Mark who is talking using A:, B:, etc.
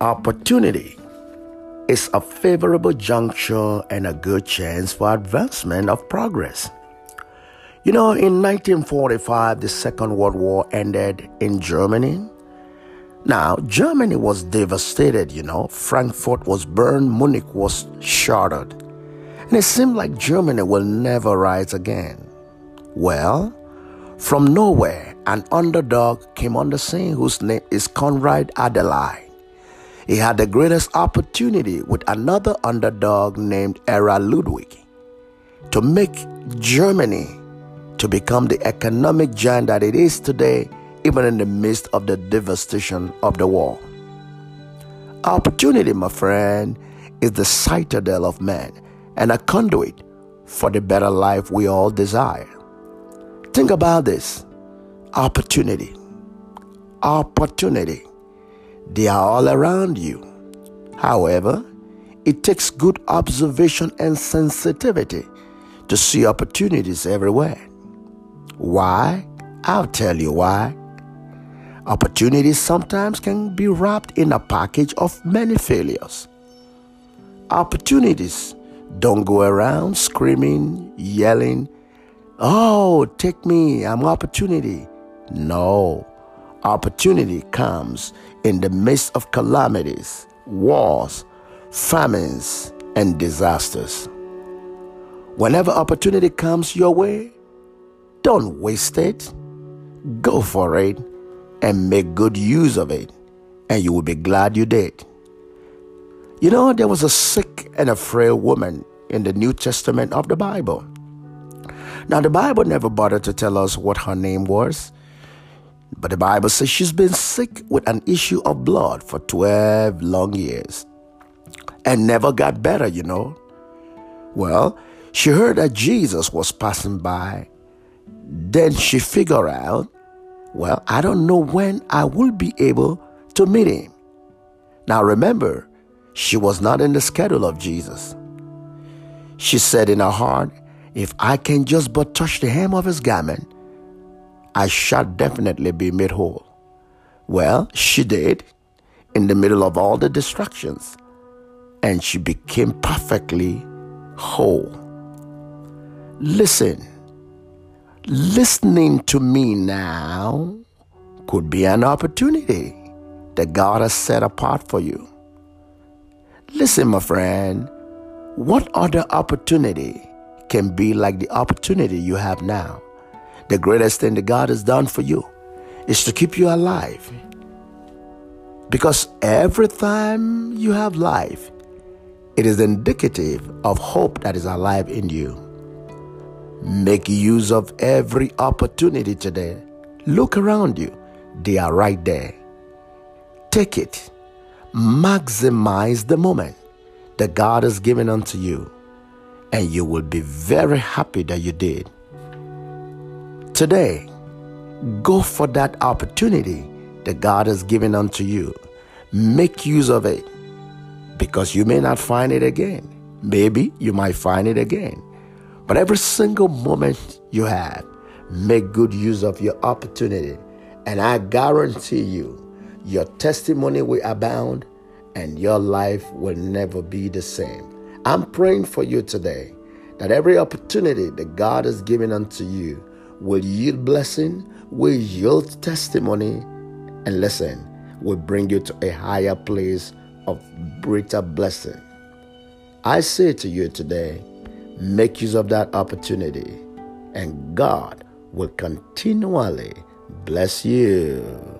A: Opportunity is a favorable juncture and a good chance for advancement of progress. You know, in 1945, the Second World War ended in Germany. Now, Germany was devastated, you know. Frankfurt was burned, Munich was shattered. And it seemed like Germany will never rise again. Well, from nowhere, an underdog came on the scene whose name is Konrad Adenauer. He had the greatest opportunity with another underdog named Erhard Ludwig to make Germany to become the economic giant that it is today, even in the midst of the devastation of the war. Opportunity, my friend, is the citadel of man and a conduit for the better life we all desire. Think about this opportunity. Opportunity. They are all around you. However, it takes good observation and sensitivity to see opportunities everywhere. Why? I'll tell you why. Opportunities sometimes can be wrapped in a package of many failures. Opportunities don't go around screaming, yelling, Oh, take me, I'm opportunity. No, opportunity comes in the midst of calamities, wars, famines, and disasters. Whenever opportunity comes your way, don't waste it. Go for it and make good use of it, and you will be glad you did. You know, there was a sick and a frail woman in the New Testament of the Bible. Now, the Bible never bothered to tell us what her name was, but the Bible says she's been sick with an issue of blood for 12 long years and never got better, you know. Well, she heard that Jesus was passing by. Then she figured out, well, I don't know when I will be able to meet him. Now remember, she was not in the schedule of Jesus. She said in her heart, if I can just but touch the hem of his garment, I shall definitely be made whole. Well, she did in the middle of all the distractions, and she became perfectly whole. Listen, listening to me now could be an opportunity that God has set apart for you. Listen, my friend, what other opportunity can be like the opportunity you have now? The greatest thing that God has done for you is to keep you alive. Because every time you have life, it is indicative of hope that is alive in you. Make use of every opportunity today. Look around you, they are right there. Take it. Maximize the moment that God has given unto you, and you will be very happy that you did. Today, go for that opportunity that God has given unto you. Make use of it because you may not find it again. Maybe you might find it again. But every single moment you have, make good use of your opportunity. And I guarantee you, your testimony will abound and your life will never be the same. I'm praying for you today that every opportunity that God has given unto you will yield blessing, will yield testimony, and listen, will bring you to a higher place of greater blessing. I say to you today, make use of that opportunity, and God will continually bless you.